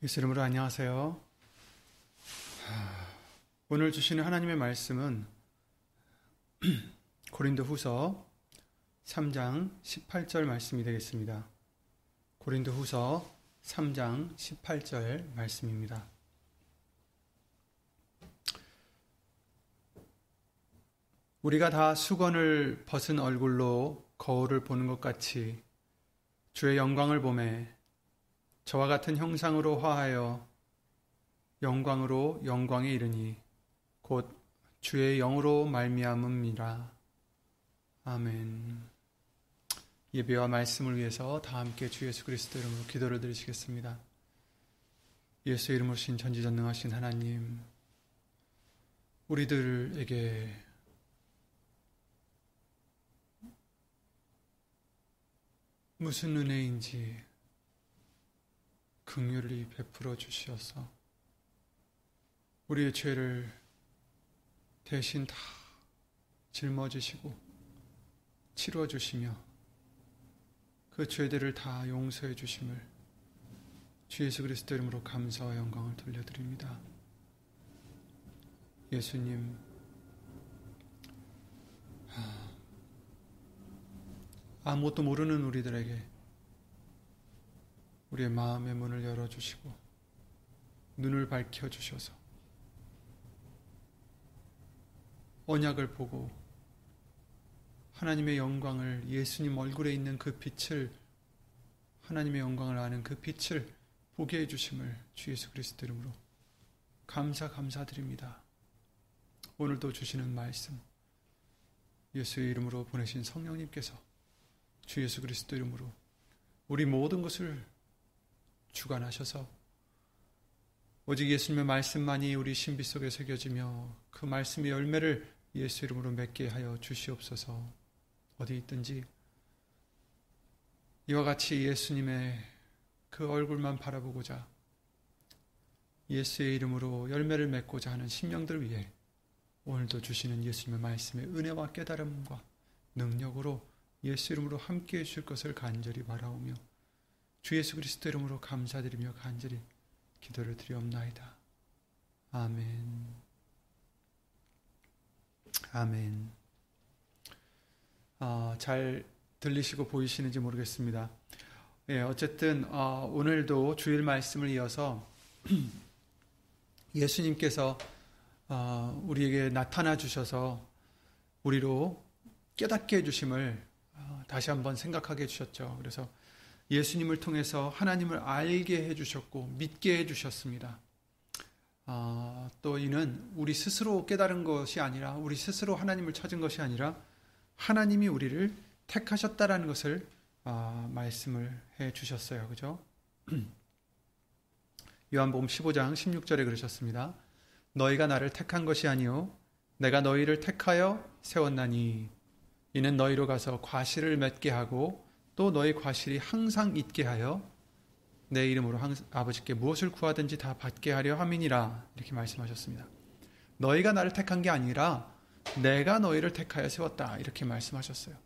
예수 이름으로 안녕하세요. 오늘 주시는 하나님의 말씀은 고린도 후서 3장 18절 말씀이 되겠습니다. 고린도 후서 3장 18절 말씀입니다. 우리가 다 수건을 벗은 얼굴로 거울을 보는 것 같이 주의 영광을 보매 저와 같은 형상으로 화하여 영광으로 영광에 이르니 곧 주의 영으로 말미암음이라. 아멘. 예배와 말씀을 위해서 다 함께 주 예수 그리스도 이름으로 기도를 드리시겠습니다. 예수 이름으로 신 전지전능하신 하나님, 우리들에게 무슨 은혜인지 긍휼히 베풀어 주시어서 우리의 죄를 대신 다 짊어지시고 치러 주시며 그 죄들을 다 용서해 주심을 주 예수 그리스도 이름으로 감사와 영광을 돌려드립니다. 예수님 아무것도 모르는 우리들에게 우리의 마음의 문을 열어주시고 눈을 밝혀주셔서 언약을 보고 하나님의 영광을 예수님 얼굴에 있는 그 빛을 하나님의 영광을 아는 그 빛을 보게 해주심을 주 예수 그리스도 이름으로 감사 감사드립니다. 오늘도 주시는 말씀 예수의 이름으로 보내신 성령님께서 주 예수 그리스도 이름으로 우리 모든 것을 주관하셔서 오직 예수님의 말씀만이 우리 신비 속에 새겨지며 그 말씀의 열매를 예수 이름으로 맺게 하여 주시옵소서. 어디 있든지 이와 같이 예수님의 그 얼굴만 바라보고자 예수의 이름으로 열매를 맺고자 하는 신명들 위해 오늘도 주시는 예수님의 말씀의 은혜와 깨달음과 능력으로 예수 이름으로 함께 해 주실 것을 간절히 바라오며 주 예수 그리스도 이름으로 감사드리며 간절히 기도를 드리옵나이다. 아멘. 아멘. 어, 잘 들리시고 보이시는지 모르겠습니다. 예, 어쨌든 어, 오늘도 주일 말씀을 이어서 예수님께서 어, 우리에게 나타나 주셔서 우리로 깨닫게 해주심을 어, 다시 한번 생각하게 해주셨죠. 그래서 예수님을 통해서 하나님을 알게 해주셨고 믿게 해주셨습니다. 아, 또 이는 우리 스스로 깨달은 것이 아니라 우리 스스로 하나님을 찾은 것이 아니라 하나님이 우리를 택하셨다라는 것을 아, 말씀을 해 주셨어요. 그죠? 요한복음 15장 16절에 그러셨습니다. 너희가 나를 택한 것이 아니요 내가 너희를 택하여 세웠나니 이는 너희로 가서 과실을 맺게 하고 또 너의 과실이 항상 있게 하여 내 이름으로 아버지께 무엇을 구하든지 다 받게 하려 함이니라 이렇게 말씀하셨습니다. 너희가 나를 택한 게 아니라 내가 너희를 택하여 세웠다 이렇게 말씀하셨어요.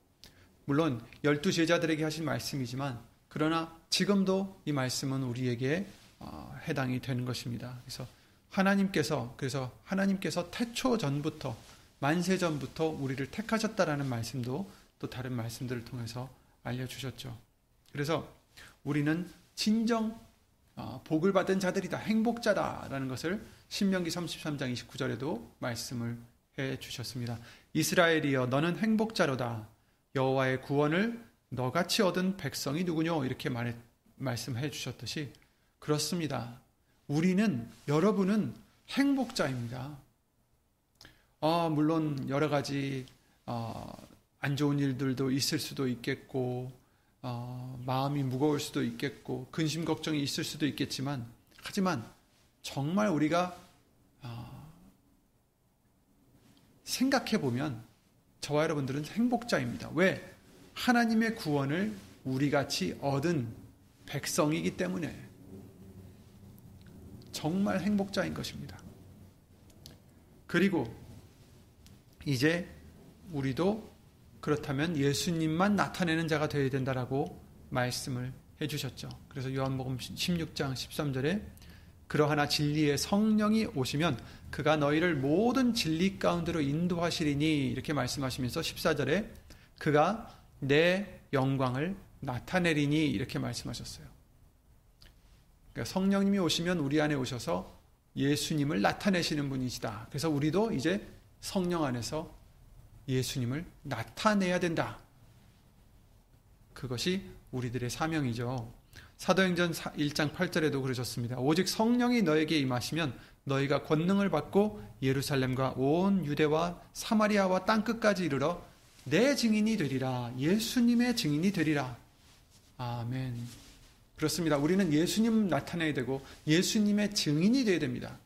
물론 열두 제자들에게 하신 말씀이지만 그러나 지금도 이 말씀은 우리에게 어, 해당이 되는 것입니다. 그래서 하나님께서 그래서 하나님께서 태초 전부터 만세 전부터 우리를 택하셨다라는 말씀도 또 다른 말씀들을 통해서 알려주셨죠. 그래서 우리는 진정 어, 복을 받은 자들이다. 행복자다라는 것을 신명기 33장 29절에도 말씀을 해 주셨습니다. 이스라엘이여 너는 행복자로다. 여호와의 구원을 너같이 얻은 백성이 누구뇨? 이렇게 말해, 말씀해 주셨듯이 그렇습니다. 우리는 여러분은 행복자입니다. 어, 물론 여러 가지 어, 안 좋은 일들도 있을 수도 있겠고, 어, 마음이 무거울 수도 있겠고, 근심 걱정이 있을 수도 있겠지만, 하지만 정말 우리가 어, 생각해 보면 저와 여러분들은 행복자입니다. 왜? 하나님의 구원을 우리 같이 얻은 백성이기 때문에 정말 행복자인 것입니다. 그리고 이제 우리도 그렇다면 예수님만 나타내는 자가 되어야 된다라고 말씀을 해주셨죠. 그래서 요한복음 16장 13절에 그러하나 진리의 성령이 오시면 그가 너희를 모든 진리 가운데로 인도하시리니 이렇게 말씀하시면서 14절에 그가 내 영광을 나타내리니 이렇게 말씀하셨어요. 그러니까 성령님이 오시면 우리 안에 오셔서 예수님을 나타내시는 분이시다. 그래서 우리도 이제 성령 안에서 예수님을 나타내야 된다. 그것이 우리들의 사명이죠. 사도행전 1장 8절에도 그러셨습니다. 오직 성령이 너에게 임하시면 너희가 권능을 받고 예루살렘과 온 유대와 사마리아와 땅 끝까지 이르러 내 증인이 되리라. 예수님의 증인이 되리라. 아멘. 그렇습니다. 우리는 예수님 나타내야 되고 예수님의 증인이 되어야 됩니다.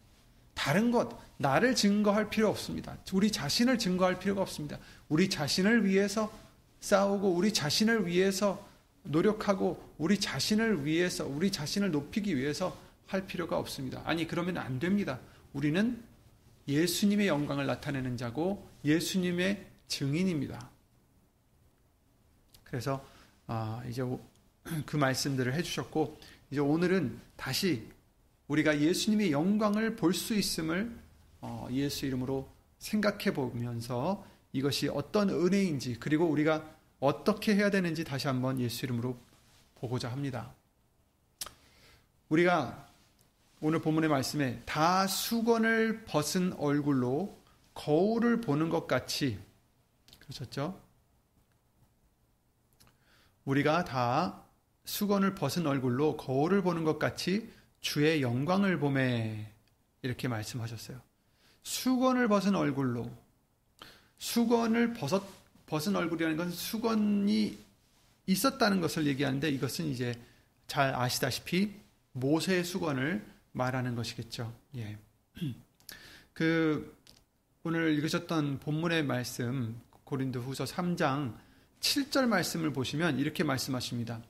다른 것, 나를 증거할 필요 없습니다. 우리 자신을 증거할 필요가 없습니다. 우리 자신을 위해서 싸우고 우리 자신을 위해서 노력하고 우리 자신을 위해서 우리 자신을 높이기 위해서 할 필요가 없습니다. 아니 그러면 안 됩니다. 우리는 예수님의 영광을 나타내는 자고 예수님의 증인입니다. 그래서 아, 이제 그 말씀들을 해주셨고 이제 오늘은 다시 우리가 예수님의 영광을 볼 수 있음을 어, 예수 이름으로 생각해 보면서 이것이 어떤 은혜인지 그리고 우리가 어떻게 해야 되는지 다시 한번 예수 이름으로 보고자 합니다. 우리가 오늘 본문의 말씀에 다 수건을 벗은 얼굴로 거울을 보는 것 같이 그러셨죠? 우리가 다 수건을 벗은 얼굴로 거울을 보는 것 같이 주의 영광을 보매 이렇게 말씀하셨어요. 수건을 벗은 얼굴로 수건을 벗었 벗은 얼굴이라는 건 수건이 있었다는 것을 얘기하는데 이것은 이제 잘 아시다시피 모세의 수건을 말하는 것이겠죠. 예. 그 오늘 읽으셨던 본문의 말씀 고린도후서 3장 7절 말씀을 보시면 이렇게 말씀하십니다.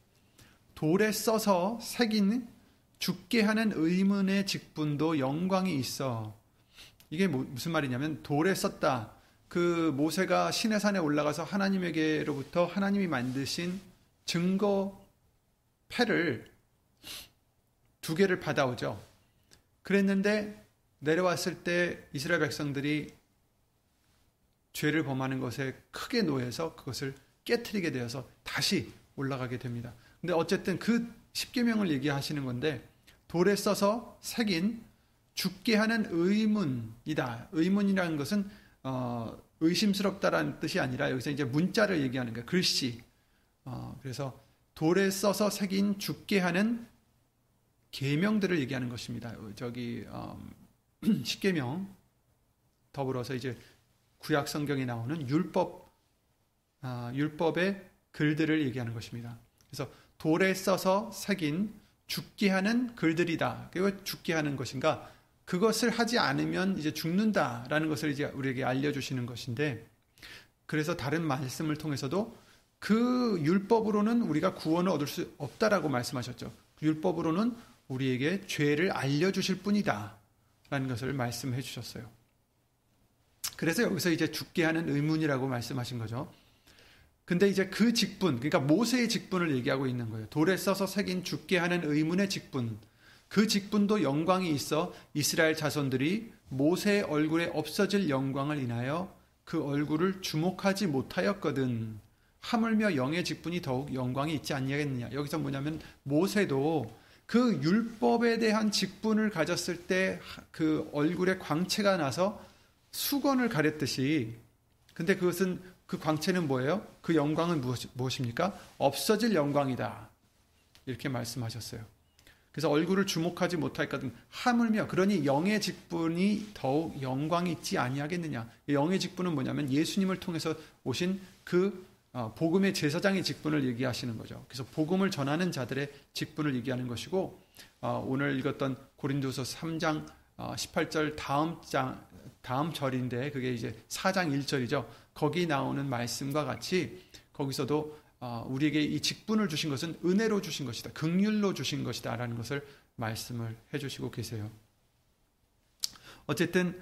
돌에 써서 새긴 죽게 하는 의문의 직분도 영광이 있어. 이게 뭐, 무슨 말이냐면 돌에 썼다. 그 모세가 신의 산에 올라가서 하나님에게로부터 하나님이 만드신 증거 패를 두 개를 받아오죠. 그랬는데 내려왔을 때 이스라엘 백성들이 죄를 범하는 것에 크게 노해서 그것을 깨뜨리게 되어서 다시 올라가게 됩니다. 근데 어쨌든 그 십계명을 얘기하시는 건데 돌에 써서 새긴 죽게 하는 의문이다. 의문이라는 것은 어, 의심스럽다라는 뜻이 아니라 여기서 이제 문자를 얘기하는 거예요. 글씨. 어, 그래서 돌에 써서 새긴 죽게 하는 계명들을 얘기하는 것입니다. 저기 음, 십계명 더불어서 이제 구약 성경에 나오는 율법 아, 율법의 글들을 얘기하는 것입니다. 그래서 돌에 써서 새긴 죽게 하는 글들이다. 왜 죽게 하는 것인가? 그것을 하지 않으면 이제 죽는다라는 것을 이제 우리에게 알려주시는 것인데, 그래서 다른 말씀을 통해서도 그 율법으로는 우리가 구원을 얻을 수 없다라고 말씀하셨죠. 율법으로는 우리에게 죄를 알려주실 뿐이다. 라는 것을 말씀해 주셨어요. 그래서 여기서 이제 죽게 하는 의문이라고 말씀하신 거죠. 근데 이제 그 직분, 그러니까 모세의 직분을 얘기하고 있는 거예요. 돌에 써서 새긴 죽게 하는 의문의 직분. 그 직분도 영광이 있어 이스라엘 자손들이 모세의 얼굴에 없어질 영광을 인하여 그 얼굴을 주목하지 못하였거든. 하물며 영의 직분이 더욱 영광이 있지 않냐겠느냐. 여기서 뭐냐면 모세도 그 율법에 대한 직분을 가졌을 때 그 얼굴에 광채가 나서 수건을 가렸듯이 근데 그것은 그 광채는 뭐예요? 그 영광은 무엇입니까? 없어질 영광이다. 이렇게 말씀하셨어요. 그래서 얼굴을 주목하지 못할거든 하물며 그러니 영의 직분이 더욱 영광이 있지 아니하겠느냐. 영의 직분은 뭐냐면 예수님을 통해서 오신 그 어, 복음의 제사장의 직분을 얘기하시는 거죠. 그래서 복음을 전하는 자들의 직분을 얘기하는 것이고 어, 오늘 읽었던 고린도서 3장 18절 어, 다음 장 다음 절인데 그게 이제 4장 1절이죠. 거기 나오는 말씀과 같이 거기서도 우리에게 이 직분을 주신 것은 은혜로 주신 것이다. 극률로 주신 것이다 라는 것을 말씀을 해 주시고 계세요. 어쨌든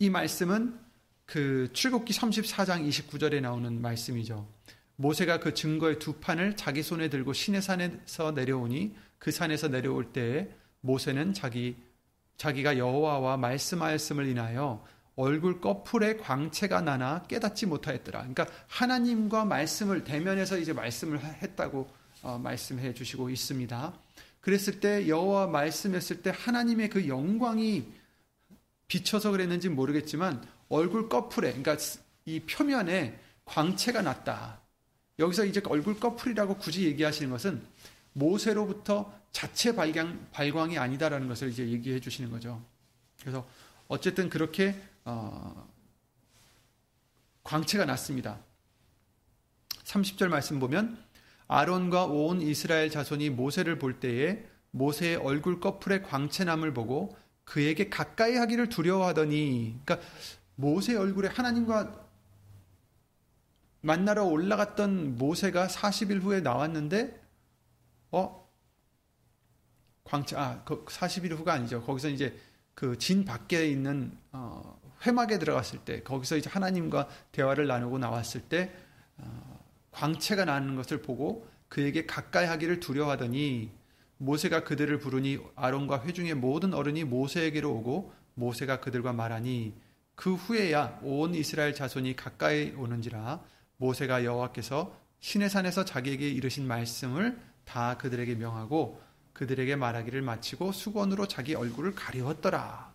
이 말씀은 그 출국기 34장 29절에 나오는 말씀이죠. 모세가 그 증거의 두 판을 자기 손에 들고 시내 산에서 내려오니 그 산에서 내려올 때에 모세는 자기 자기가 여호와와 말씀하였음을 인하여 얼굴 꺼풀에 광채가 나나 깨닫지 못하였더라. 그러니까 하나님과 말씀을 대면해서 이제 말씀을 했다고 어, 말씀해 주시고 있습니다. 그랬을 때 여호와 말씀했을 때 하나님의 그 영광이 비쳐서 그랬는지 모르겠지만 얼굴 꺼풀에 그러니까 이 표면에 광채가 났다. 여기서 이제 얼굴 꺼풀이라고 굳이 얘기하시는 것은 모세로부터 자체 발광, 발광이 아니다라는 것을 이제 얘기해 주시는 거죠. 그래서 어쨌든 그렇게 어, 광채가 났습니다. 30절 말씀 보면 아론과 온 이스라엘 자손이 모세를 볼 때에 모세의 얼굴 꺼풀의 광채남을 보고 그에게 가까이 하기를 두려워하더니 그러니까 모세 얼굴에 하나님과 만나러 올라갔던 모세가 40일 후에 나왔는데 어 광채 아 40일 그 후가 아니죠. 거기서 이제 그 진 밖에 있는 어, 회막에 들어갔을 때 거기서 이제 하나님과 대화를 나누고 나왔을 때 어, 광채가 나는 것을 보고 그에게 가까이 하기를 두려워하더니 모세가 그들을 부르니 아론과 회중의 모든 어른이 모세에게로 오고 모세가 그들과 말하니 그 후에야 온 이스라엘 자손이 가까이 오는지라 모세가 여호와께서 시내산에서 자기에게 이르신 말씀을 다 그들에게 명하고 그들에게 말하기를 마치고 수건으로 자기 얼굴을 가리웠더라.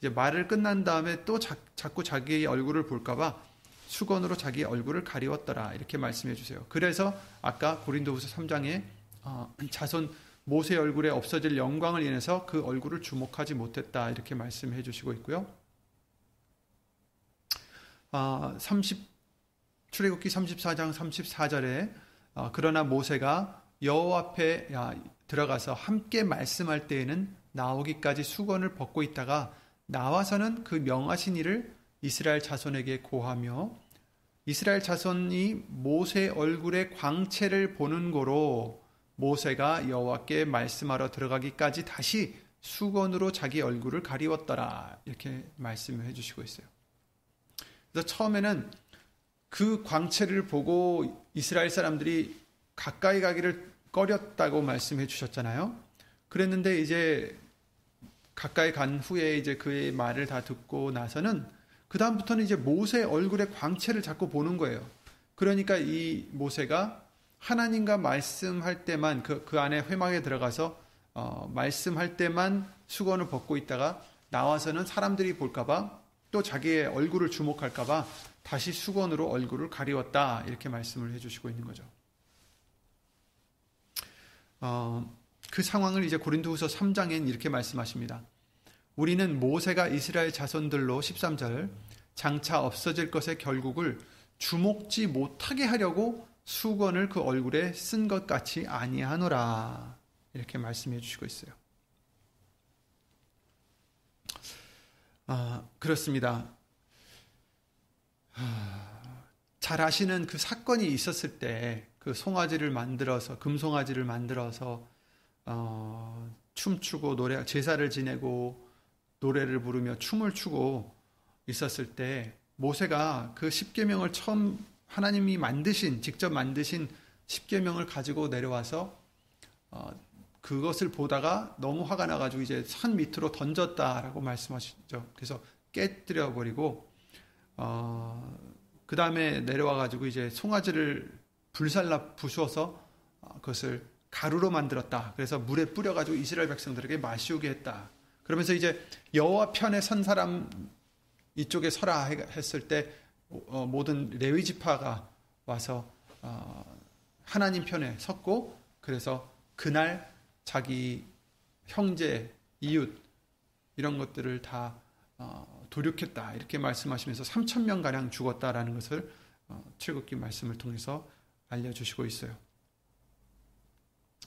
이제 말을 끝난 다음에 또 자, 자꾸 자기의 얼굴을 볼까봐 수건으로 자기 얼굴을 가리웠더라. 이렇게 말씀해 주세요. 그래서 아까 고린도후서 3장에 어, 자손 모세 얼굴에 없어질 영광을 인해서 그 얼굴을 주목하지 못했다. 이렇게 말씀해 주시고 있고요. 어, 30 출애굽기 34장 34절에 어, 그러나 모세가 여호와 앞에 야, 들어가서 함께 말씀할 때에는 나오기까지 수건을 벗고 있다가 나와서는 그 명하신 일을 이스라엘 자손에게 고하며 이스라엘 자손이 모세 얼굴의 광채를 보는 고로 모세가 여호와께 말씀하러 들어가기까지 다시 수건으로 자기 얼굴을 가리웠더라 이렇게 말씀을 해주시고 있어요. 그래서 처음에는 그 광채를 보고 이스라엘 사람들이 가까이 가기를 꺼렸다고 말씀해 주셨잖아요. 그랬는데 이제 가까이 간 후에 이제 그의 말을 다 듣고 나서는 그 다음부터는 이제 모세 얼굴의 광채를 자꾸 보는 거예요. 그러니까 이 모세가 하나님과 말씀할 때만 그, 그 안에 회막에 들어가서 어, 말씀할 때만 수건을 벗고 있다가 나와서는 사람들이 볼까봐 또 자기의 얼굴을 주목할까봐 다시 수건으로 얼굴을 가리웠다 이렇게 말씀을 해주시고 있는 거죠. 어, 그 상황을 이제 고린도후서 3장엔 이렇게 말씀하십니다. 우리는 모세가 이스라엘 자손들로 13절 장차 없어질 것의 결국을 주목지 못하게 하려고 수건을 그 얼굴에 쓴 것 같이 아니하노라. 이렇게 말씀해 주시고 있어요. 아, 그렇습니다. 아, 잘 아시는 그 사건이 있었을 때 그 송아지를 만들어서 금송아지를 만들어서 어, 춤추고 노래 제사를 지내고 노래를 부르며 춤을 추고 있었을 때 모세가 그 십계명을 처음 하나님이 만드신 직접 만드신 십계명을 가지고 내려와서 어, 그것을 보다가 너무 화가 나가지고 이제 산 밑으로 던졌다라고 말씀하시죠. 그래서 깨뜨려 버리고 어, 그 다음에 내려와 가지고 이제 송아지를 불살라 부수어서 어, 그것을 가루로 만들었다. 그래서 물에 뿌려가지고 이스라엘 백성들에게 마시우게 했다. 그러면서 이제 여호와 편에 선 사람 이쪽에 서라 했을 때 어, 모든 레위 지파가 와서 어, 하나님 편에 섰고 그래서 그날 자기 형제 이웃 이런 것들을 다 어, 도륙했다 이렇게 말씀하시면서 3천 명 가량 죽었다라는 것을 출국기 말씀을 통해서 알려주시고 있어요.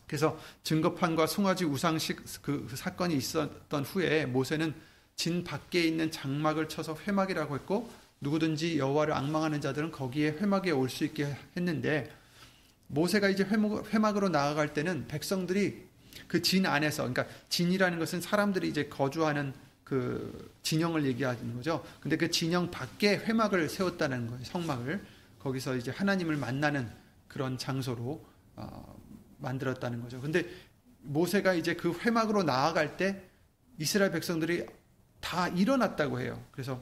그래서 증거판과 송아지 우상식 그, 그 사건이 있었던 후에 모세는 진 밖에 있는 장막을 쳐서 회막이라고 했고 누구든지 여호와를 악망하는 자들은 거기에 회막에 올 수 있게 했는데 모세가 이제 회막, 으로 나아갈 때는 백성들이 그 진 안에서 그러니까 진이라는 것은 사람들이 이제 거주하는 그 진영을 얘기하는 거죠. 근데 그 진영 밖에 회막을 세웠다는 거예요. 성막을 거기서 이제 하나님을 만나는 그런 장소로 어, 만들었다는 거죠. 근데 모세가 이제 그 회막으로 나아갈 때 이스라엘 백성들이 다 일어났다고 해요. 그래서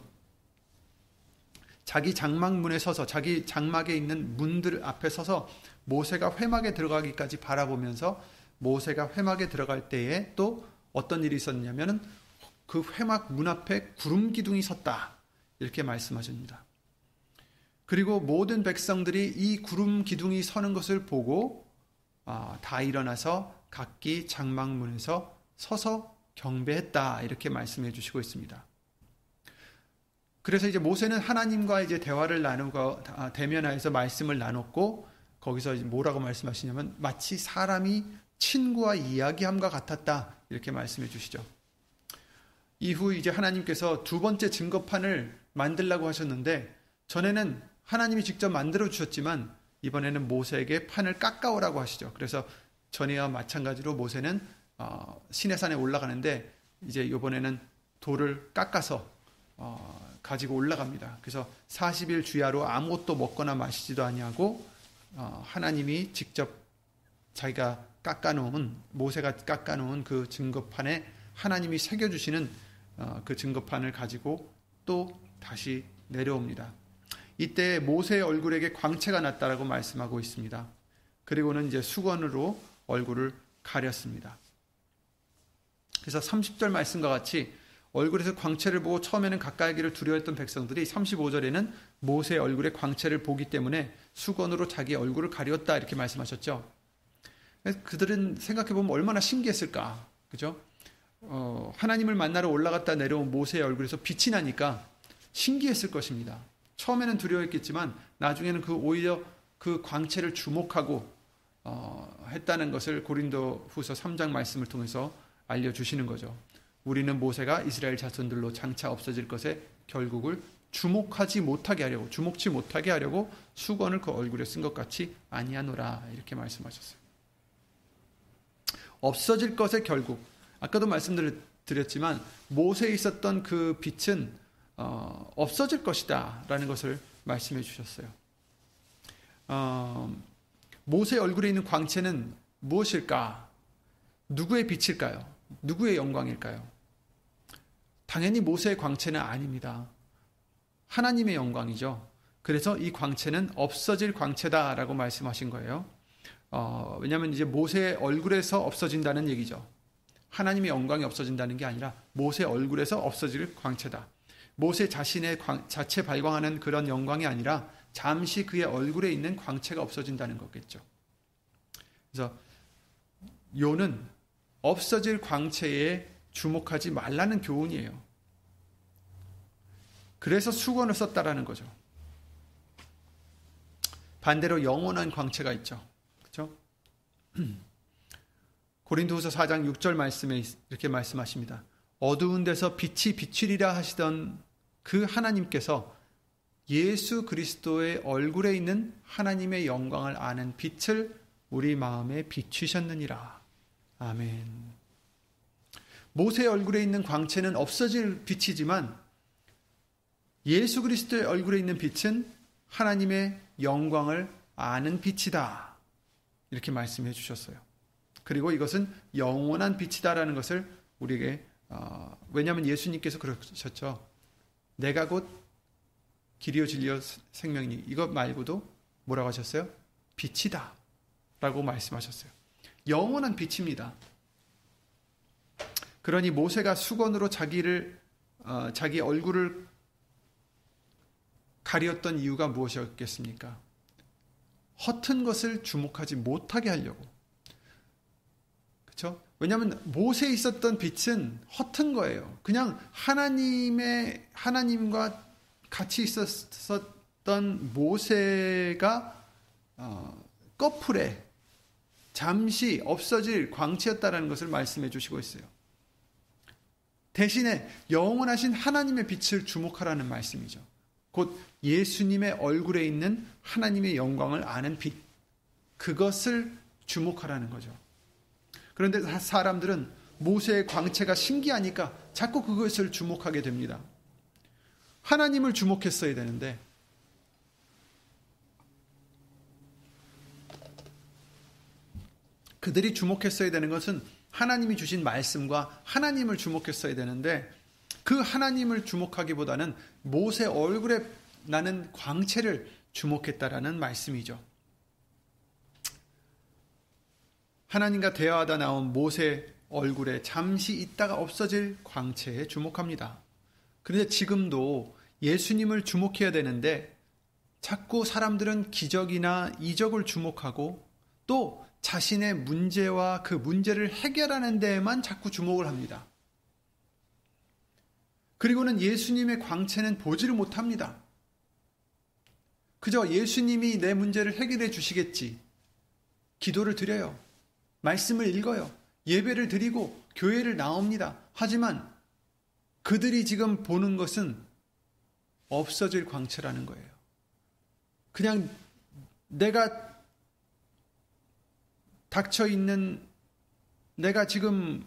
자기 장막문에 서서 자기 장막에 있는 문들 앞에 서서 모세가 회막에 들어가기까지 바라보면서 모세가 회막에 들어갈 때에 또 어떤 일이 있었냐면은 그 회막 문 앞에 구름 기둥이 섰다. 이렇게 말씀하십니다. 그리고 모든 백성들이 이 구름 기둥이 서는 것을 보고 아, 다 일어나서 각기 장막문에서 서서 경배했다. 이렇게 말씀해 주시고 있습니다. 그래서 이제 모세는 하나님과 이제 대화를 나누고 아, 대면하여서 말씀을 나눴고 거기서 뭐라고 말씀하시냐면 마치 사람이 친구와 이야기함과 같았다 이렇게 말씀해 주시죠. 이후 이제 하나님께서 두 번째 증거판을 만들라고 하셨는데 전에는 하나님이 직접 만들어 주셨지만 이번에는 모세에게 판을 깎아오라고 하시죠. 그래서 전에와 마찬가지로 모세는 어, 시내산에 올라가는데 이제 이번에는 돌을 깎아서 어, 가지고 올라갑니다. 그래서 40일 주야로 아무것도 먹거나 마시지도 아니하고 어, 하나님이 직접 자기가 깎아놓은 모세가 깎아놓은 그 증거판에 하나님이 새겨주시는 어, 그 증거판을 가지고 또 다시 내려옵니다. 이때 모세의 얼굴에게 광채가 났다라고 말씀하고 있습니다. 그리고는 이제 수건으로 얼굴을 가렸습니다. 그래서 30절 말씀과 같이 얼굴에서 광채를 보고 처음에는 가까이기를 두려워했던 백성들이 35절에는 모세의 얼굴에 광채를 보기 때문에 수건으로 자기 얼굴을 가렸다 이렇게 말씀하셨죠. 그들은 생각해 보면 얼마나 신기했을까, 그죠? 어, 하나님을 만나러 올라갔다 내려온 모세의 얼굴에서 빛이 나니까 신기했을 것입니다. 처음에는 두려워했겠지만 나중에는 그 오히려 그 광채를 주목하고 어, 했다는 것을 고린도후서 3장 말씀을 통해서 알려 주시는 거죠. 우리는 모세가 이스라엘 자손들로 장차 없어질 것에 결국을 주목하지 못하게 하려고 주목치 못하게 하려고 수건을 그 얼굴에 쓴 것 같이 아니하노라 이렇게 말씀하셨어요. 없어질 것의 결국 아까도 말씀드렸지만 모세에 있었던 그 빛은 어, 없어질 것이다 라는 것을 말씀해 주셨어요. 어, 모세 얼굴에 있는 광채는 무엇일까? 누구의 빛일까요? 누구의 영광일까요? 당연히 모세의 광채는 아닙니다. 하나님의 영광이죠. 그래서 이 광채는 없어질 광채다라고 말씀하신 거예요. 어, 왜냐하면 이제 모세의 얼굴에서 없어진다는 얘기죠. 하나님의 영광이 없어진다는 게 아니라 모세 얼굴에서 없어질 광채다. 모세 자신의 광, 자체 발광하는 그런 영광이 아니라 잠시 그의 얼굴에 있는 광채가 없어진다는 거겠죠. 그래서 요는 없어질 광채에 주목하지 말라는 교훈이에요. 그래서 수건을 썼다라는 거죠. 반대로 영원한 광채가 있죠. 그렇죠? 고린도후서 4장 6절 말씀에 이렇게 말씀하십니다. 어두운 데서 빛이 비추리라 하시던 그 하나님께서 예수 그리스도의 얼굴에 있는 하나님의 영광을 아는 빛을 우리 마음에 비추셨느니라. 아멘. 모세의 얼굴에 있는 광채는 없어질 빛이지만 예수 그리스도의 얼굴에 있는 빛은 하나님의 영광을 아는 빛이다. 이렇게 말씀해 주셨어요. 그리고 이것은 영원한 빛이다라는 것을 우리에게 어, 왜냐하면 예수님께서 그러셨죠. 내가 곧 길이요 진리요 생명이 이것 말고도 뭐라고 하셨어요? 빛이다. 라고 말씀하셨어요. 영원한 빛입니다. 그러니 모세가 수건으로 자기를 어, 자기 얼굴을 가리었던 이유가 무엇이었겠습니까? 허튼 것을 주목하지 못하게 하려고. 그렇죠? 왜냐하면 모세에 있었던 빛은 허튼 거예요. 그냥 하나님의 하나님과 같이 있었던 모세가 어, 꺼풀에 잠시 없어질 광채였다라는 것을 말씀해 주시고 있어요. 대신에 영원하신 하나님의 빛을 주목하라는 말씀이죠. 곧 예수님의 얼굴에 있는 하나님의 영광을 아는 빛. 그것을 주목하라는 거죠. 그런데 사람들은 모세의 광채가 신기하니까 자꾸 그것을 주목하게 됩니다. 하나님을 주목했어야 되는데 그들이 주목했어야 되는 것은 하나님이 주신 말씀과 하나님을 주목했어야 되는데 그 하나님을 주목하기보다는 모세 얼굴에 나는 광채를 주목했다라는 말씀이죠. 하나님과 대화하다 나온 모세 얼굴에 잠시 있다가 없어질 광채에 주목합니다. 그런데 지금도 예수님을 주목해야 되는데 자꾸 사람들은 기적이나 이적을 주목하고 또 자신의 문제와 그 문제를 해결하는 데에만 자꾸 주목을 합니다. 그리고는 예수님의 광채는 보지를 못합니다. 그저 예수님이 내 문제를 해결해 주시겠지. 기도를 드려요. 말씀을 읽어요. 예배를 드리고 교회를 나옵니다. 하지만 그들이 지금 보는 것은 없어질 광채라는 거예요. 그냥 내가 닥쳐 있는 내가 지금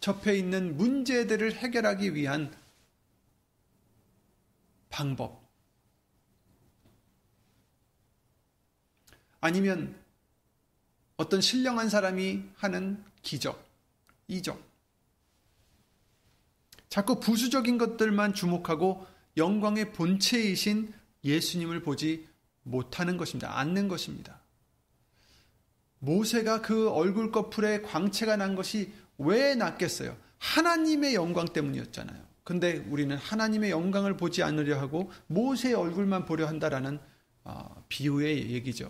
접해 있는 문제들을 해결하기 위한 방법. 아니면 어떤 신령한 사람이 하는 기적, 이적. 자꾸 부수적인 것들만 주목하고 영광의 본체이신 예수님을 보지 못하는 것입니다. 않는 것입니다. 모세가 그 얼굴 꺼풀에 광채가 난 것이 왜 났겠어요? 하나님의 영광 때문이었잖아요. 근데 우리는 하나님의 영광을 보지 않으려 하고 모세의 얼굴만 보려 한다라는 어, 비유의 얘기죠.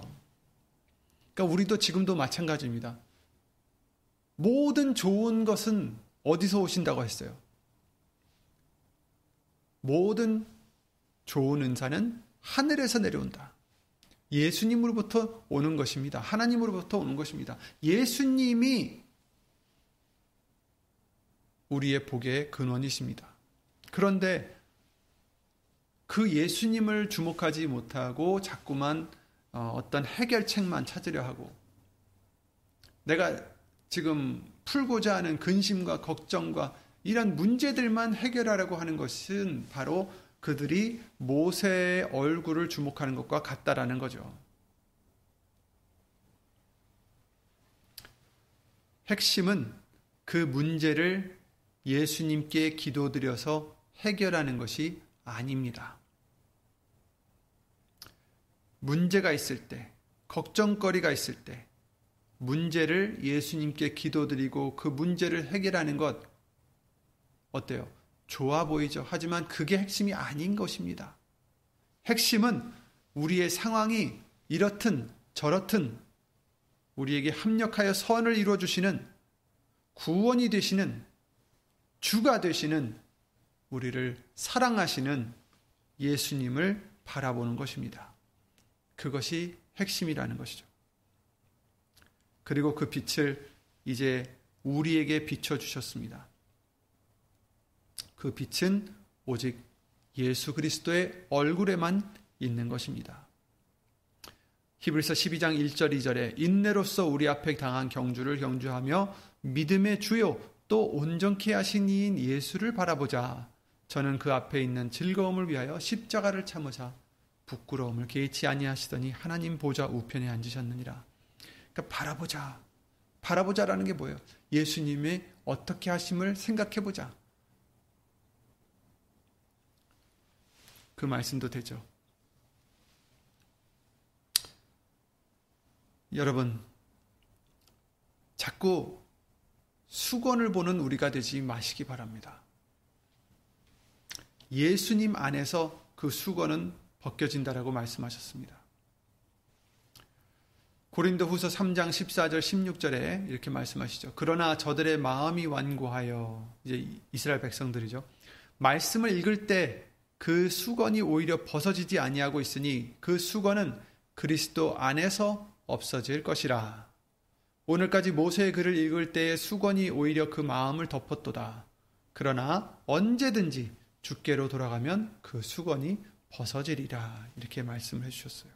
그러니까 우리도 지금도 마찬가지입니다. 모든 좋은 것은 어디서 오신다고 했어요? 모든 좋은 은사는 하늘에서 내려온다. 예수님으로부터 오는 것입니다. 하나님으로부터 오는 것입니다. 예수님이 우리의 복의 근원이십니다. 그런데 그 예수님을 주목하지 못하고 자꾸만 어, 어떤 해결책만 찾으려 하고 내가 지금 풀고자 하는 근심과 걱정과 이런 문제들만 해결하려고 하는 것은 바로 그들이 모세의 얼굴을 주목하는 것과 같다라는 거죠. 핵심은 그 문제를 예수님께 기도드려서 해결하는 것이 아닙니다. 문제가 있을 때, 걱정거리가 있을 때, 문제를 예수님께 기도드리고 그 문제를 해결하는 것, 어때요? 좋아 보이죠. 하지만 그게 핵심이 아닌 것입니다. 핵심은 우리의 상황이 이렇든 저렇든 우리에게 합력하여 선을 이루어 주시는 구원이 되시는 주가 되시는 우리를 사랑하시는 예수님을 바라보는 것입니다. 그것이 핵심이라는 것이죠. 그리고 그 빛을 이제 우리에게 비춰주셨습니다. 그 빛은 오직 예수 그리스도의 얼굴에만 있는 것입니다. 히브리서 12장 1절 2절에 인내로서 우리 앞에 당한 경주를 경주하며 믿음의 주요 또 온전케 하신 이인 예수를 바라보자. 저는 그 앞에 있는 즐거움을 위하여 십자가를 참으사 부끄러움을 개의치 아니하시더니 하나님 보좌 우편에 앉으셨느니라. 그러니까 바라보자. 바라보자라는 게 뭐예요? 예수님의 어떻게 하심을 생각해 보자. 그 말씀도 되죠. 여러분, 자꾸 수건을 보는 우리가 되지 마시기 바랍니다. 예수님 안에서 그 수건은 벗겨진다라고 말씀하셨습니다. 고린도 후서 3장 14절 16절에 이렇게 말씀하시죠. 그러나 저들의 마음이 완고하여 이제 이스라엘 백성들이죠. 말씀을 읽을 때 그 수건이 오히려 벗어지지 아니하고 있으니 그 수건은 그리스도 안에서 없어질 것이라. 오늘까지 모세의 글을 읽을 때의 수건이 오히려 그 마음을 덮었도다. 그러나 언제든지 주께로 돌아가면 그 수건이 벗어지리라. 이렇게 말씀을 해주셨어요.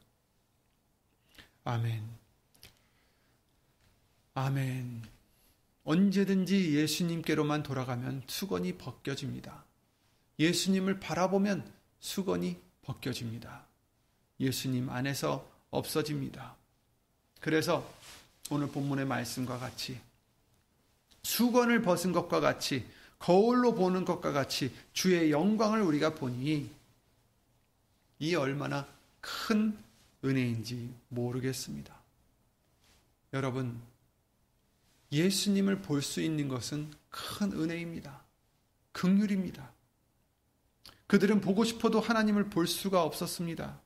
아멘. 아멘. 언제든지 예수님께로만 돌아가면 수건이 벗겨집니다. 예수님을 바라보면 수건이 벗겨집니다. 예수님 안에서 없어집니다. 그래서 오늘 본문의 말씀과 같이 수건을 벗은 것과 같이 거울로 보는 것과 같이 주의 영광을 우리가 보니 이 얼마나 큰 은혜인지 모르겠습니다. 여러분, 예수님을 볼 수 있는 것은 큰 은혜입니다. 극률입니다. 그들은 보고 싶어도 하나님을 볼 수가 없었습니다.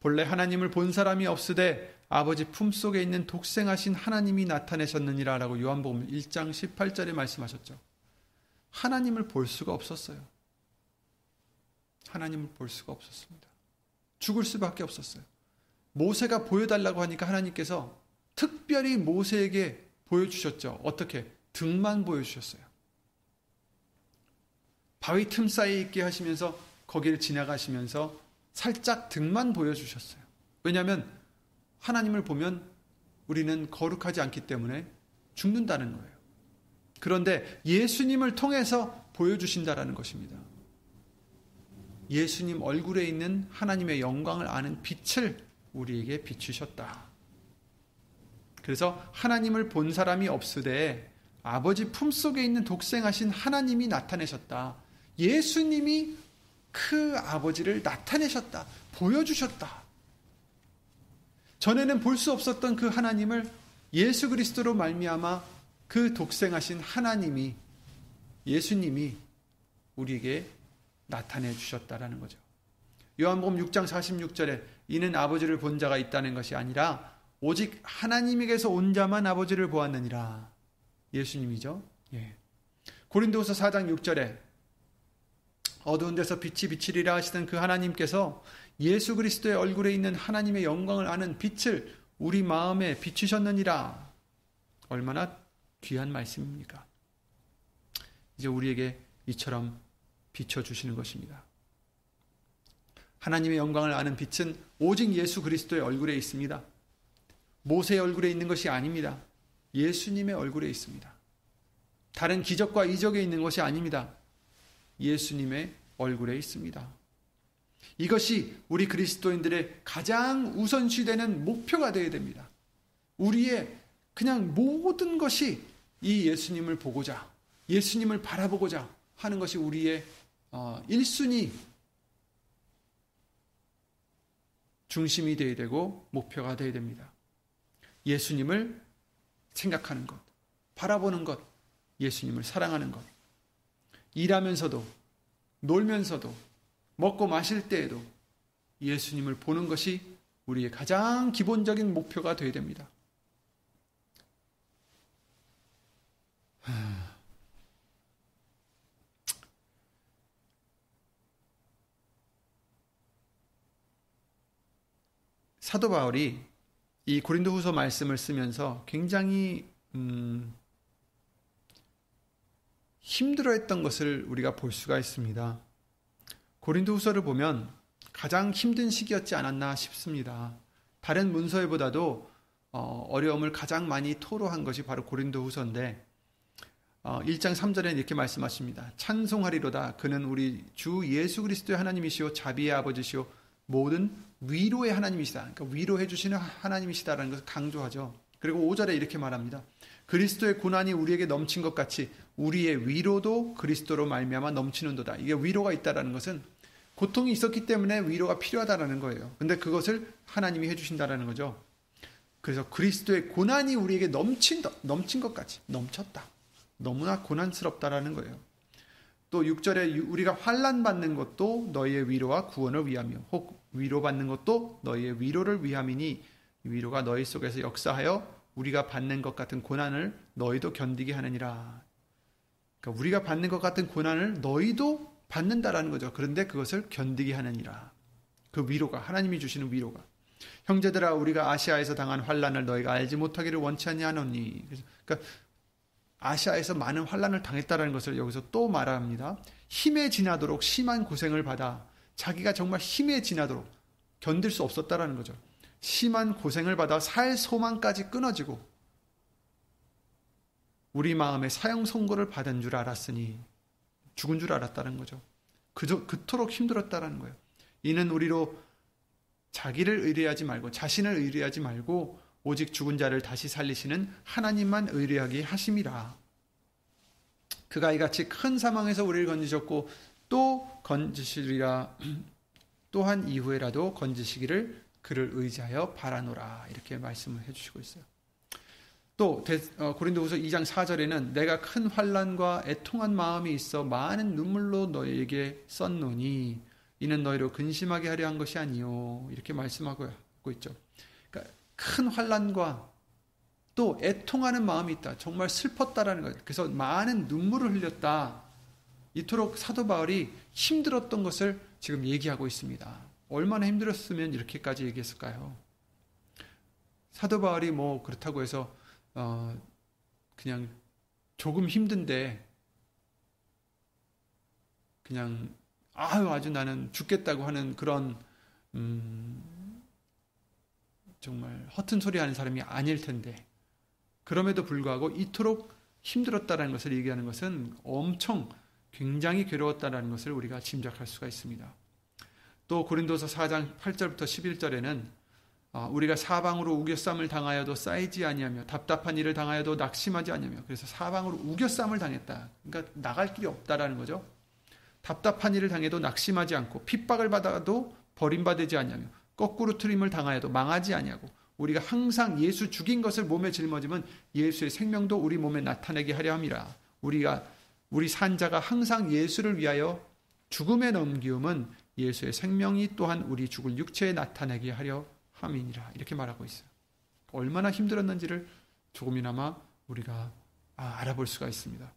본래 하나님을 본 사람이 없으되 아버지 품속에 있는 독생하신 하나님이 나타내셨느니라라고 요한복음 1장 18절에 말씀하셨죠. 하나님을 볼 수가 없었어요. 하나님을 볼 수가 없었습니다. 죽을 수밖에 없었어요. 모세가 보여달라고 하니까 하나님께서 특별히 모세에게 보여주셨죠. 어떻게? 등만 보여주셨어요. 바위 틈 사이에 있게 하시면서 거기를 지나가시면서 살짝 등만 보여주셨어요. 왜냐하면 하나님을 보면 우리는 거룩하지 않기 때문에 죽는다는 거예요. 그런데 예수님을 통해서 보여주신다라는 것입니다. 예수님 얼굴에 있는 하나님의 영광을 아는 빛을 우리에게 비추셨다. 그래서 하나님을 본 사람이 없으되 아버지 품속에 있는 독생하신 하나님이 나타내셨다. 예수님이 그 아버지를 나타내셨다. 보여주셨다. 전에는 볼 수 없었던 그 하나님을 예수 그리스도로 말미암아 그 독생하신 하나님이 예수님이 우리에게 나타내 주셨다라는 거죠. 요한복음 6장 46절에 이는 아버지를 본 자가 있다는 것이 아니라 오직 하나님에게서 온 자만 아버지를 보았느니라. 예수님이죠. 예. 고린도후서 4장 6절에 어두운 데서 빛이 비치리라 하시던 그 하나님께서 예수 그리스도의 얼굴에 있는 하나님의 영광을 아는 빛을 우리 마음에 비추셨느니라. 얼마나 귀한 말씀입니까? 이제 우리에게 이처럼 비춰주시는 것입니다. 하나님의 영광을 아는 빛은 오직 예수 그리스도의 얼굴에 있습니다. 모세의 얼굴에 있는 것이 아닙니다. 예수님의 얼굴에 있습니다. 다른 기적과 이적에 있는 것이 아닙니다. 예수님의 얼굴에 있습니다. 이것이 우리 그리스도인들의 가장 우선시되는 목표가 되어야 됩니다. 우리의 그냥 모든 것이 이 예수님을 보고자, 예수님을 바라보고자 하는 것이 우리의 1순위 어, 중심이 되어야 되고 목표가 되어야 됩니다. 예수님을 생각하는 것, 바라보는 것, 예수님을 사랑하는 것. 일하면서도, 놀면서도, 먹고 마실 때에도 예수님을 보는 것이 우리의 가장 기본적인 목표가 되어야 됩니다. 사도 바울이 이 고린도후서 말씀을 쓰면서 굉장히 음, 힘들어했던 것을 우리가 볼 수가 있습니다. 고린도후서를 보면 가장 힘든 시기였지 않았나 싶습니다. 다른 문서에보다도 어, 어려움을 가장 많이 토로한 것이 바로 고린도후서인데 어, 1장 3절에 이렇게 말씀하십니다. 찬송하리로다. 그는 우리 주 예수 그리스도의 하나님이시오 자비의 아버지시오 모든 위로의 하나님이시다. 그러니까 위로해 주시는 하나님이시다라는 것을 강조하죠. 그리고 5절에 이렇게 말합니다. 그리스도의 고난이 우리에게 넘친 것 같이 우리의 위로도 그리스도로 말미암아 넘치는도다. 이게 위로가 있다라는 것은 고통이 있었기 때문에 위로가 필요하다라는 거예요. 근데 그것을 하나님이 해 주신다라는 거죠. 그래서 그리스도의 고난이 우리에게 넘친 넘친 것 같이 넘쳤다. 너무나 고난스럽다라는 거예요. 또 6절에 우리가 환란 받는 것도 너희의 위로와 구원을 위하며 혹 위로받는 것도 너희의 위로를 위함이니 위로가 너희 속에서 역사하여 우리가 받는 것 같은 고난을 너희도 견디게 하느니라. 그러니까 우리가 받는 것 같은 고난을 너희도 받는다라는 거죠. 그런데 그것을 견디게 하느니라. 그 위로가 하나님이 주시는 위로가 형제들아 우리가 아시아에서 당한 환란을 너희가 알지 못하기를 원치 아니하노니. 그러니까 아시아에서 많은 환란을 당했다라는 것을 여기서 또 말합니다. 힘에 지나도록 심한 고생을 받아 자기가 정말 힘에 지나도록 견딜 수 없었다라는 거죠. 심한 고생을 받아 살 소망까지 끊어지고 우리 마음에 사형 선고를 받은 줄 알았으니 죽은 줄 알았다는 거죠. 그저 그토록 힘들었다라는 거예요. 이는 우리로 자기를 의뢰하지 말고 자신을 의뢰하지 말고 오직 죽은 자를 다시 살리시는 하나님만 의뢰하게 하심이라. 그가 이같이 큰 사망에서 우리를 건지셨고 또 건지시리라 또한 이후에라도 건지시기를 그를 의지하여 바라노라 이렇게 말씀을 해주시고 있어요. 또 어, 고린도후서 2장 4절에는 내가 큰 환란과 애통한 마음이 있어 많은 눈물로 너에게 썼노니 이는 너희로 근심하게 하려 한 것이 아니요 이렇게 말씀하고 있죠. 그러니까 큰 환란과 또 애통하는 마음이 있다. 정말 슬펐다라는 거예요. 그래서 많은 눈물을 흘렸다. 이토록 사도 바울이 힘들었던 것을 지금 얘기하고 있습니다. 얼마나 힘들었으면 이렇게까지 얘기했을까요? 사도 바울이 뭐 그렇다고 해서 어 그냥 조금 힘든데 그냥 아유 아주 나는 죽겠다고 하는 그런 음 정말 허튼 소리 하는 사람이 아닐 텐데 그럼에도 불구하고 이토록 힘들었다라는 것을 얘기하는 것은 엄청 굉장히 괴로웠다라는 것을 우리가 짐작할 수가 있습니다. 또 고린도서 4장 8절부터 11절에는 아, 우리가 사방으로 우겨쌈을 당하여도 쌓이지 아니하며 답답한 일을 당하여도 낙심하지 아니하며 그래서 사방으로 우겨쌈을 당했다. 그러니까 나갈 길이 없다라는 거죠. 답답한 일을 당해도 낙심하지 않고 핍박을 받아도 버림받지 아니하며 거꾸로 트림을 당하여도 망하지 아니하고 우리가 항상 예수 죽인 것을 몸에 짊어지면 예수의 생명도 우리 몸에 나타내게 하려 함이라. 우리가 우리 산자가 항상 예수를 위하여 죽음에 넘기움은 예수의 생명이 또한 우리 죽을 육체에 나타내게 하려 함이니라. 이렇게 말하고 있어요. 얼마나 힘들었는지를 조금이나마 우리가 아, 알아볼 수가 있습니다.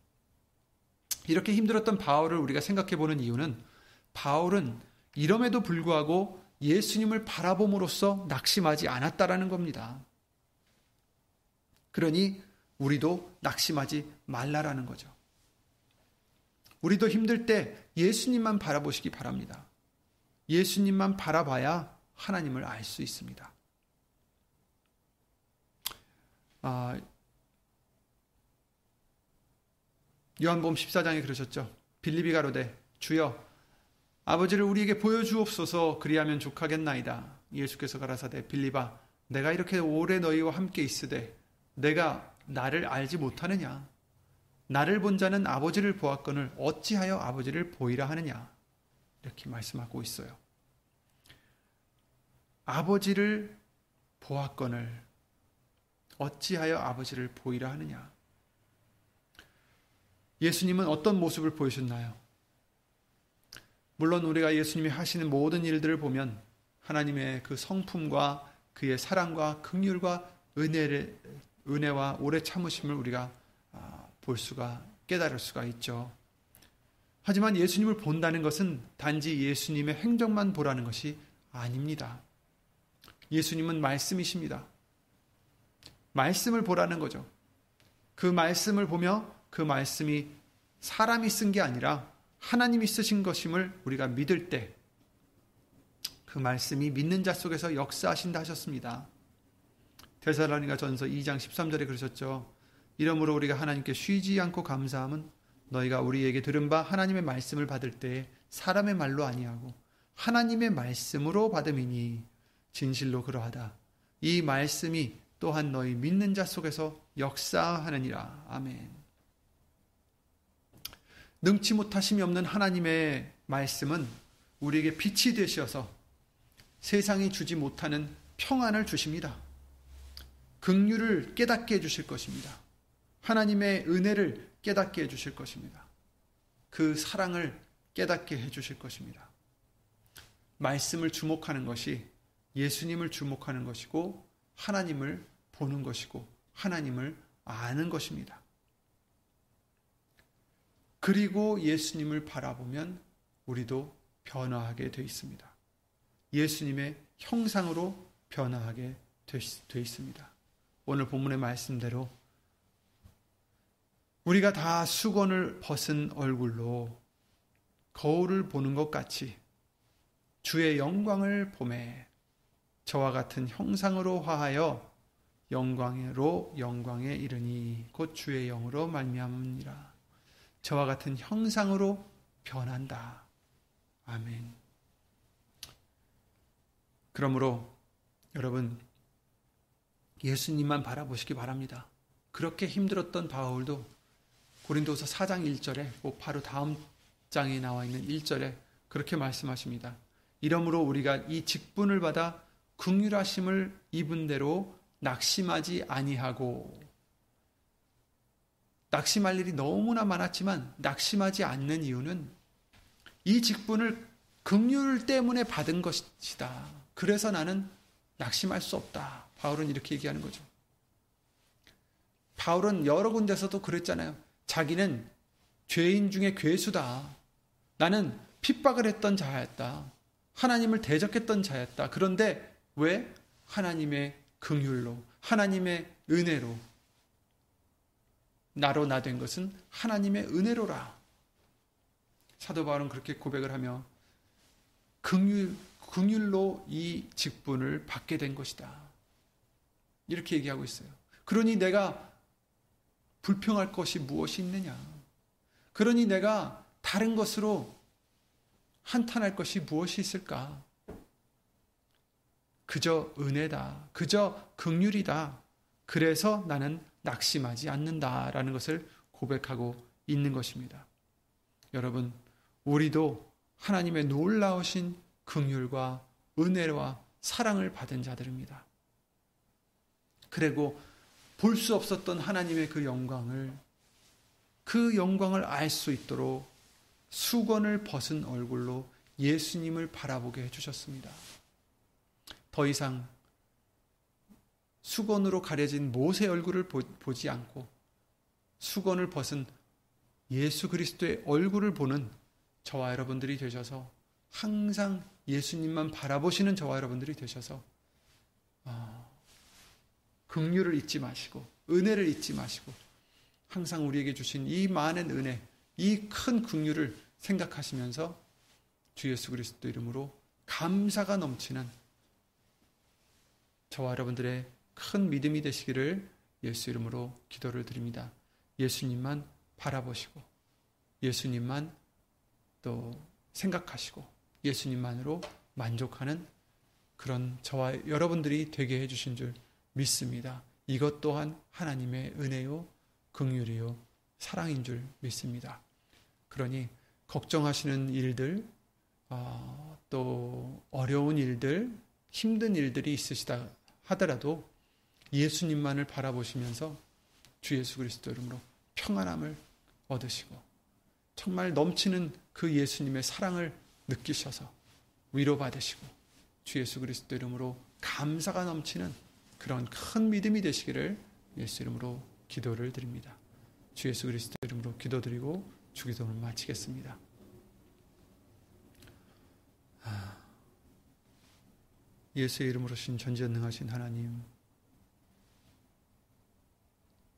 이렇게 힘들었던 바울을 우리가 생각해 보는 이유는 바울은 이럼에도 불구하고 예수님을 바라봄으로써 낙심하지 않았다라는 겁니다. 그러니 우리도 낙심하지 말라라는 거죠. 우리도 힘들 때 예수님만 바라보시기 바랍니다. 예수님만 바라봐야 하나님을 알 수 있습니다. 아, 요한복음 14장에 그러셨죠. 빌리비 가로되 주여 아버지를 우리에게 보여주옵소서 그리하면 족하겠나이다. 예수께서 가라사대 빌리바 내가 이렇게 오래 너희와 함께 있으되 내가 나를 알지 못하느냐 나를 본 자는 아버지를 보았거늘 어찌하여 아버지를 보이라 하느냐 이렇게 말씀하고 있어요. 아버지를 보았거늘 어찌하여 아버지를 보이라 하느냐 예수님은 어떤 모습을 보이셨나요? 물론 우리가 예수님이 하시는 모든 일들을 보면 하나님의 그 성품과 그의 사랑과 긍휼과 은혜를, 은혜와 오래 참으심을 우리가 아, 볼 수가 깨달을 수가 있죠. 하지만 예수님을 본다는 것은 단지 예수님의 행정만 보라는 것이 아닙니다. 예수님은 말씀이십니다. 말씀을 보라는 거죠. 그 말씀을 보며 그 말씀이 사람이 쓴 게 아니라 하나님이 쓰신 것임을 우리가 믿을 때 그 말씀이 믿는 자 속에서 역사하신다 하셨습니다. 대사라니가 전서 2장 13절에 그러셨죠. 이러므로 우리가 하나님께 쉬지 않고 감사함은 너희가 우리에게 들은 바 하나님의 말씀을 받을 때 사람의 말로 아니하고 하나님의 말씀으로 받음이니 진실로 그러하다. 이 말씀이 또한 너희 믿는 자 속에서 역사하느니라. 아멘. 능치 못하심이 없는 하나님의 말씀은 우리에게 빛이 되셔서 세상이 주지 못하는 평안을 주십니다. 극류를 깨닫게 해 주실 것입니다. 하나님의 은혜를 깨닫게 해주실 것입니다. 그 사랑을 깨닫게 해주실 것입니다. 말씀을 주목하는 것이 예수님을 주목하는 것이고 하나님을 보는 것이고 하나님을 아는 것입니다. 그리고 예수님을 바라보면 우리도 변화하게 되어 있습니다. 예수님의 형상으로 변화하게 되어 있습니다. 오늘 본문의 말씀대로 우리가 다 수건을 벗은 얼굴로 거울을 보는 것 같이 주의 영광을 봄에 저와 같은 형상으로 화하여 영광으로 영광에 이르니 곧 주의 영으로 말미암으니라. 저와 같은 형상으로 변한다. 아멘. 그러므로 여러분 예수님만 바라보시기 바랍니다. 그렇게 힘들었던 바울도 고린도서 4장 1절에 뭐 바로 다음 장에 나와 있는 1절에 그렇게 말씀하십니다. 이러므로 우리가 이 직분을 받아 긍휼하심을 입은 대로 낙심하지 아니하고 낙심할 일이 너무나 많았지만 낙심하지 않는 이유는 이 직분을 긍휼 때문에 받은 것이다. 그래서 나는 낙심할 수 없다. 바울은 이렇게 얘기하는 거죠. 바울은 여러 군데서도 그랬잖아요. 자기는 죄인 중에 괴수다. 나는 핍박을 했던 자였다. 하나님을 대적했던 자였다. 그런데 왜 하나님의 긍휼로 하나님의 은혜로 나로 나 된 것은 하나님의 은혜로라. 사도 바울은 그렇게 고백을 하며 긍휼 긍휼로 이 직분을 받게 된 것이다. 이렇게 얘기하고 있어요. 그러니 내가 불평할 것이 무엇이 있느냐? 그러니 내가 다른 것으로 한탄할 것이 무엇이 있을까? 그저 은혜다. 그저 극률이다. 그래서 나는 낙심하지 않는다라는 것을 고백하고 있는 것입니다. 여러분, 우리도 하나님의 놀라우신 극률과 은혜와 사랑을 받은 자들입니다. 그리고 볼 수 없었던 하나님의 그 영광을 그 영광을 알 수 있도록 수건을 벗은 얼굴로 예수님을 바라보게 해주셨습니다. 더 이상 수건으로 가려진 모세 얼굴을 보, 지 않고 수건을 벗은 예수 그리스도의 얼굴을 보는 저와 여러분들이 되셔서 항상 예수님만 바라보시는 저와 여러분들이 되셔서 어, 긍휼을 잊지 마시고 은혜를 잊지 마시고 항상 우리에게 주신 이 많은 은혜, 이 큰 긍휼을 생각하시면서 주 예수 그리스도 이름으로 감사가 넘치는 저와 여러분들의 큰 믿음이 되시기를 예수 이름으로 기도를 드립니다. 예수님만 바라보시고 예수님만 또 생각하시고 예수님만으로 만족하는 그런 저와 여러분들이 되게 해주신 줄 믿습니다. 이것 또한 하나님의 은혜요, 긍휼이요, 사랑인 줄 믿습니다. 그러니 걱정하시는 일들, 어, 또 어려운 일들, 힘든 일들이 있으시다 하더라도 예수님만을 바라보시면서 주 예수 그리스도 이름으로 평안함을 얻으시고 정말 넘치는 그 예수님의 사랑을 느끼셔서 위로받으시고 주 예수 그리스도 이름으로 감사가 넘치는 그런 큰 믿음이 되시기를 예수 이름으로 기도를 드립니다. 주 예수 그리스도 이름으로 기도드리고 주기도를 마치겠습니다. 아, 예수의 이름으로 신 전지전능하신 하나님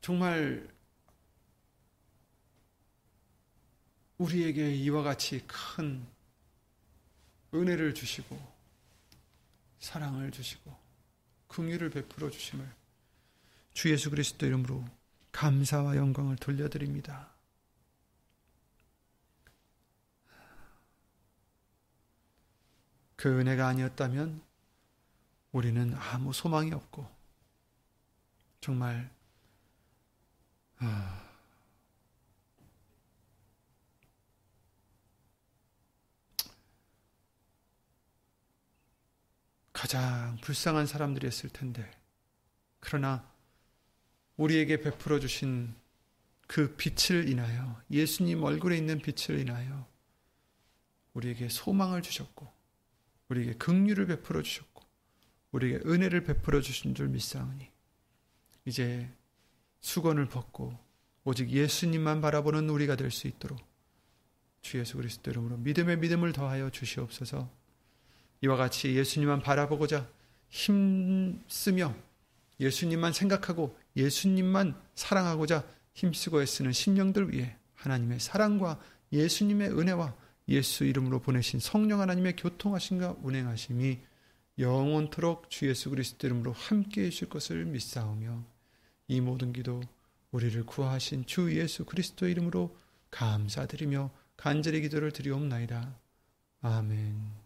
정말 우리에게 이와 같이 큰 은혜를 주시고 사랑을 주시고 긍휼을 베풀어 주심을 주 예수 그리스도 이름으로 감사와 영광을 돌려드립니다. 그 은혜가 아니었다면 우리는 아무 소망이 없고 정말 아, 가장 불쌍한 사람들이었을 텐데 그러나 우리에게 베풀어 주신 그 빛을 인하여 예수님 얼굴에 있는 빛을 인하여 우리에게 소망을 주셨고 우리에게 긍휼을 베풀어 주셨고 우리에게 은혜를 베풀어 주신 줄 믿사오니 이제 수건을 벗고 오직 예수님만 바라보는 우리가 될 수 있도록 주 예수 그리스도 이름으로 믿음의 믿음을 더하여 주시옵소서. 이와 같이 예수님만 바라보고자 힘쓰며 예수님만 생각하고 예수님만 사랑하고자 힘쓰고 애쓰는 심령들 위해 하나님의 사랑과 예수님의 은혜와 예수 이름으로 보내신 성령 하나님의 교통하심과 운행하심이 영원토록 주 예수 그리스도 이름으로 함께 해 주실 것을 믿사오며 이 모든 기도 우리를 구하신 주 예수 그리스도 이름으로 감사드리며 간절히 기도를 드리옵나이다. 아멘.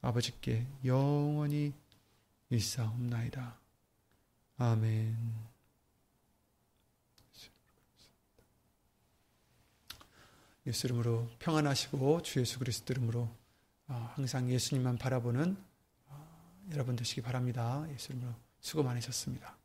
아버지께 영원히 일사옵나이다. 아멘. 예수 이름으로 평안하시고 주 예수 그리스도 이름으로 어, 항상 예수님만 바라보는 어, 여러분 되시기 바랍니다. 예수 이름으로 수고 많으셨습니다.